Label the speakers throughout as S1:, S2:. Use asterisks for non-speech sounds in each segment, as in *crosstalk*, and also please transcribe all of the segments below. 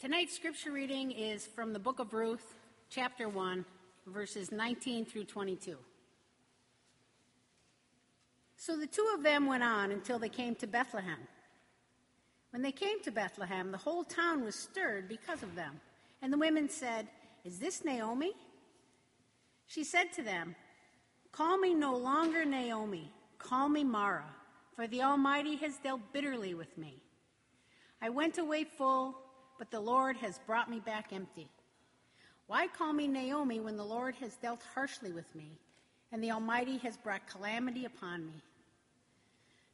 S1: Tonight's scripture reading is from the book of Ruth, chapter 1, verses 19 through 22. So the two of them went on until they came to Bethlehem. When they came to Bethlehem, the whole town was stirred because of them. And the women said, Is this Naomi? She said to them, Call me no longer Naomi, call me Mara, for the Almighty has dealt bitterly with me. I went away full, but the Lord has brought me back empty. Why call me Naomi when the Lord has dealt harshly with me, and the Almighty has brought calamity upon me?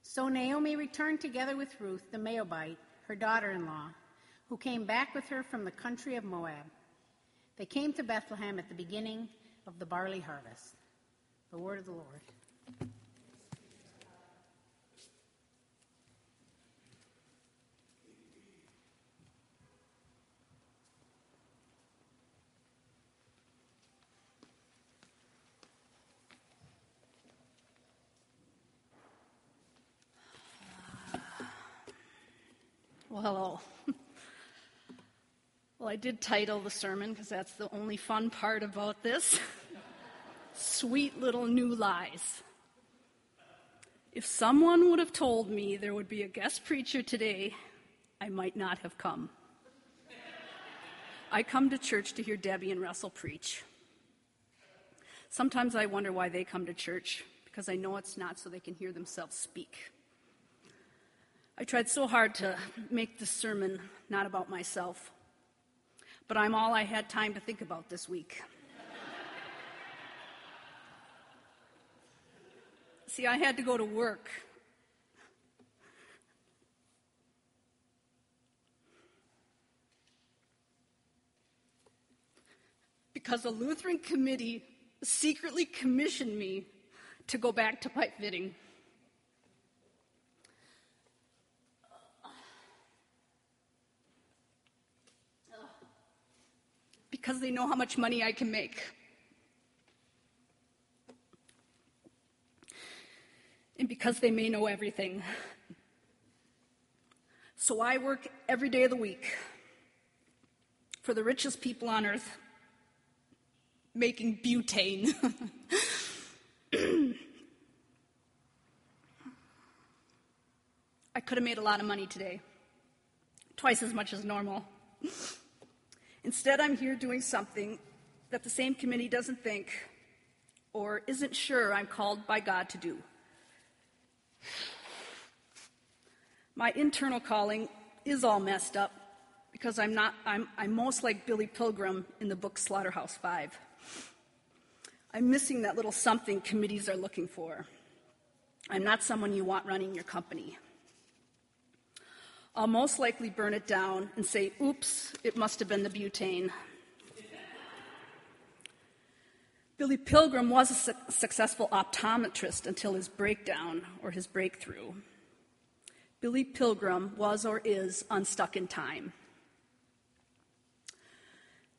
S1: So Naomi returned together with Ruth the Moabite, her daughter in law, who came back with her from the country of Moab. They came to Bethlehem at the beginning of the barley harvest. The word of the Lord.
S2: Hello. *laughs* well, I did title the sermon because that's the only fun part about this. *laughs* Sweet little new lies. If someone would have told me there would be a guest preacher today, I might not have come. I come to church to hear Debbie and Russell preach. Sometimes I wonder why they come to church, because I know it's not so they can hear themselves speak. I tried so hard to make this sermon not about myself, but I'm all I had time to think about this week. See, I had to go to work. Because a Lutheran committee secretly commissioned me to go back to pipe fitting. Because they know how much money I can make. And because they may know everything. So I work every day of the week for the richest people on earth, making butane. *clears throat* I could have made a lot of money today, twice as much as normal. Instead, I'm here doing something that the same committee doesn't think or isn't sure I'm called by God to do. My internal calling is all messed up because I'm not I'm, I'm most like Billy Pilgrim in the book Slaughterhouse 5. I'm missing that little something committees are looking for. I'm not someone you want running your company. I'll most likely burn it down and say, oops, it must have been the butane. Billy Pilgrim was a su- successful optometrist until his breakdown or his breakthrough. Billy Pilgrim was or is unstuck in time.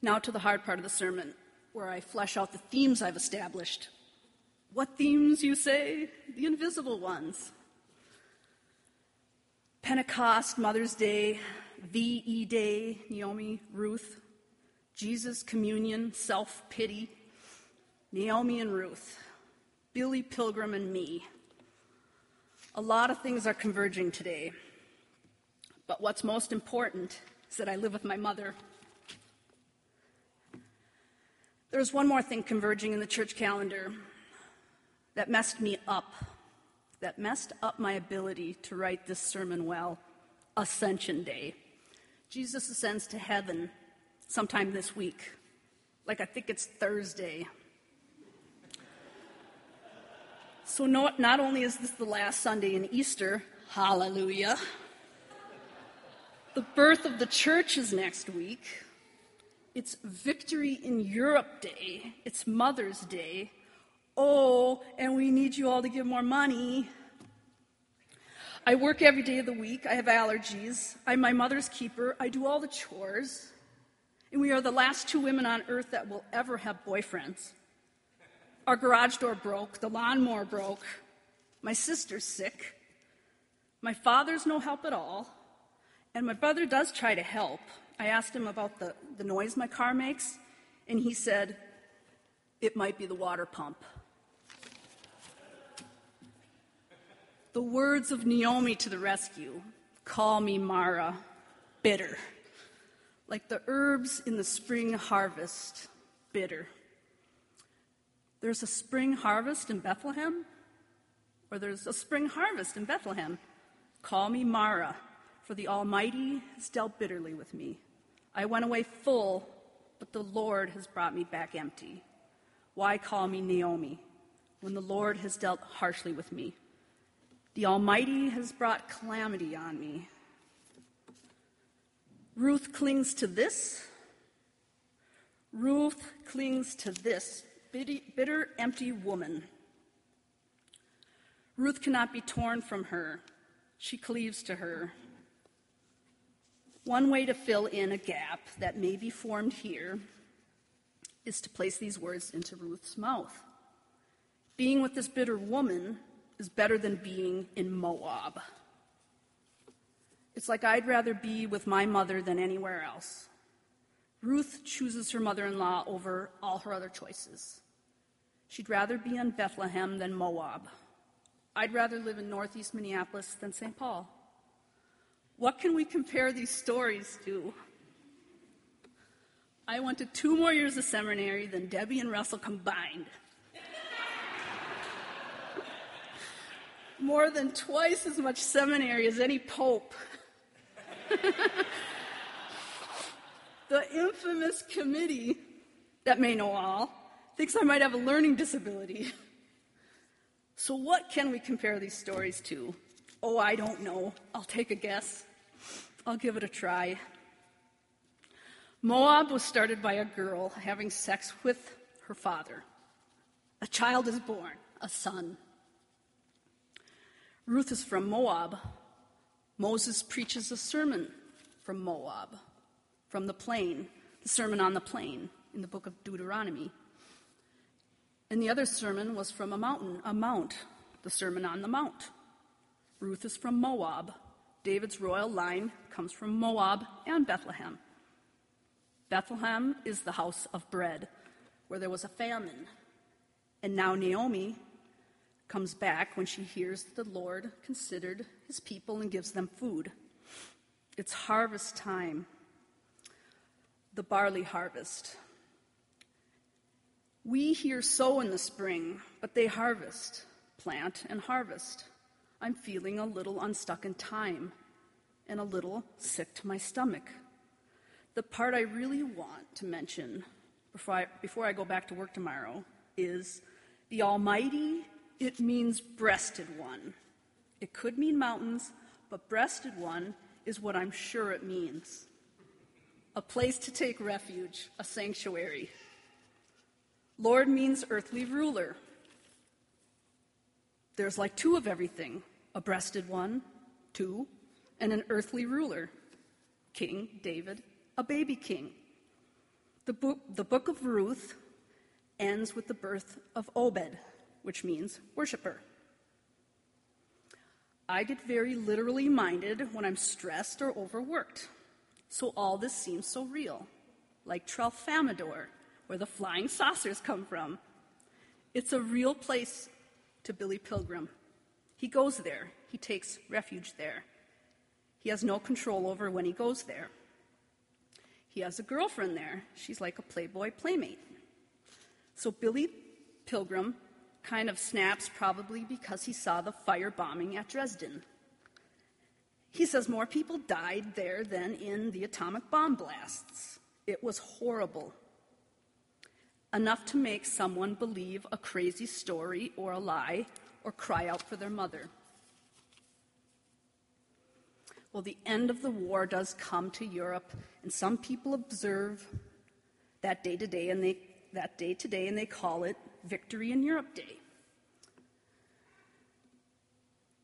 S2: Now to the hard part of the sermon, where I flesh out the themes I've established. What themes, you say? The invisible ones. Pentecost, Mother's Day, VE Day, Naomi, Ruth, Jesus, communion, self pity, Naomi and Ruth, Billy Pilgrim and me. A lot of things are converging today. But what's most important is that I live with my mother. There's one more thing converging in the church calendar that messed me up that messed up my ability to write this sermon well Ascension Day. Jesus ascends to heaven sometime this week. Like, I think it's Thursday. So, not, not only is this the last Sunday in Easter, hallelujah, the birth of the church is next week. It's Victory in Europe Day. It's Mother's Day. Oh, and we need you all to give more money. I work every day of the week. I have allergies. I'm my mother's keeper. I do all the chores. And we are the last two women on earth that will ever have boyfriends. Our garage door broke. The lawnmower broke. My sister's sick. My father's no help at all. And my brother does try to help. I asked him about the, the noise my car makes, and he said, It might be the water pump. The words of Naomi to the rescue call me Mara, bitter. Like the herbs in the spring harvest, bitter. There's a spring harvest in Bethlehem, or there's a spring harvest in Bethlehem. Call me Mara, for the Almighty has dealt bitterly with me. I went away full, but the Lord has brought me back empty. Why call me Naomi when the Lord has dealt harshly with me? The Almighty has brought calamity on me. Ruth clings to this. Ruth clings to this bitter, empty woman. Ruth cannot be torn from her. She cleaves to her. One way to fill in a gap that may be formed here is to place these words into Ruth's mouth. Being with this bitter woman is better than being in Moab. It's like I'd rather be with my mother than anywhere else. Ruth chooses her mother in law over all her other choices. She'd rather be in Bethlehem than Moab. I'd rather live in northeast Minneapolis than St. Paul. What can we compare these stories to? I went to two more years of seminary than Debbie and Russell combined. More than twice as much seminary as any pope. *laughs* the infamous committee that may know all thinks I might have a learning disability. So, what can we compare these stories to? Oh, I don't know. I'll take a guess. I'll give it a try. Moab was started by a girl having sex with her father. A child is born, a son. Ruth is from Moab. Moses preaches a sermon from Moab, from the plain, the Sermon on the Plain in the book of Deuteronomy. And the other sermon was from a mountain, a mount, the Sermon on the Mount. Ruth is from Moab. David's royal line comes from Moab and Bethlehem. Bethlehem is the house of bread, where there was a famine. And now Naomi comes back when she hears that the Lord considered his people and gives them food. It's harvest time, the barley harvest. We here sow in the spring, but they harvest, plant and harvest. I'm feeling a little unstuck in time and a little sick to my stomach. The part I really want to mention before I, before I go back to work tomorrow is the Almighty, it means breasted one. It could mean mountains, but breasted one is what I'm sure it means a place to take refuge, a sanctuary. Lord means earthly ruler. There's like two of everything a breasted one, two, and an earthly ruler, King David, a baby king. The book, the book of Ruth ends with the birth of Obed, which means worshiper. I get very literally minded when I'm stressed or overworked, so all this seems so real, like Tralfamadore where the flying saucers come from. It's a real place to Billy Pilgrim. He goes there, he takes refuge there. He has no control over when he goes there. He has a girlfriend there. She's like a Playboy playmate. So Billy Pilgrim kind of snaps, probably because he saw the fire bombing at Dresden. He says more people died there than in the atomic bomb blasts. It was horrible enough to make someone believe a crazy story or a lie or cry out for their mother. Well, the end of the war does come to Europe, and some people observe that day to day, and they that day today, and they call it Victory in Europe Day.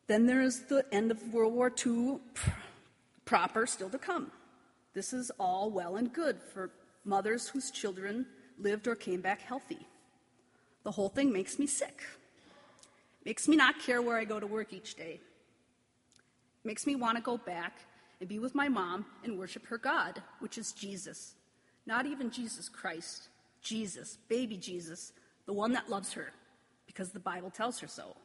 S2: Then there is the end of World War II proper still to come. This is all well and good for mothers whose children lived or came back healthy. The whole thing makes me sick. Makes me not care where I go to work each day. Makes me want to go back and be with my mom and worship her God, which is Jesus. Not even Jesus Christ, Jesus, baby Jesus, the one that loves her, because the Bible tells her so.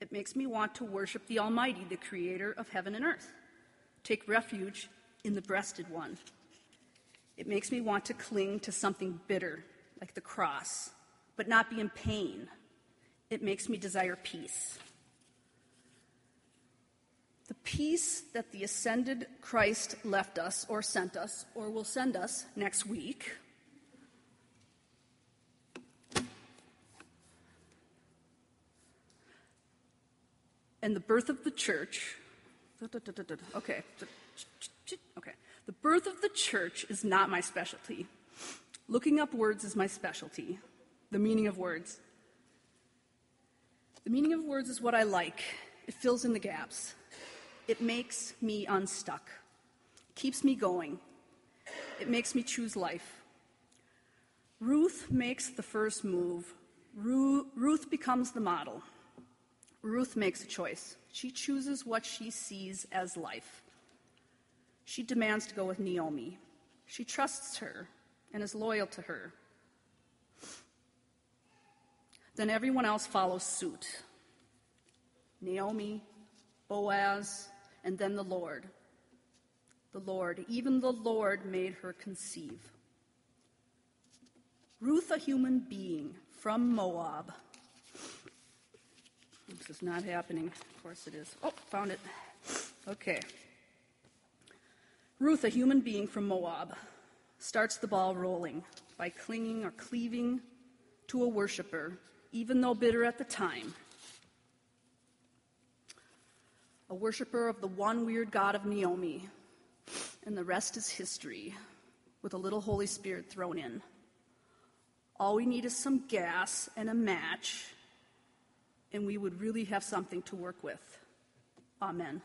S2: It makes me want to worship the Almighty, the creator of heaven and earth. Take refuge in the breasted one. It makes me want to cling to something bitter, like the cross, but not be in pain. It makes me desire peace. The peace that the ascended Christ left us, or sent us, or will send us next week. And the birth of the church. Okay. Okay. The birth of the church is not my specialty. Looking up words is my specialty. The meaning of words. The meaning of words is what I like. It fills in the gaps. It makes me unstuck, It keeps me going. It makes me choose life. Ruth makes the first move. Ruth becomes the model. Ruth makes a choice. She chooses what she sees as life. She demands to go with Naomi. She trusts her and is loyal to her. Then everyone else follows suit. Naomi, Boaz, and then the Lord. The Lord, even the Lord made her conceive. Ruth, a human being from Moab. This is not happening. Of course it is. Oh, found it. Okay. Ruth, a human being from Moab, starts the ball rolling by clinging or cleaving to a worshiper, even though bitter at the time a worshiper of the one weird God of Naomi, and the rest is history, with a little Holy Spirit thrown in. All we need is some gas and a match, and we would really have something to work with. Amen.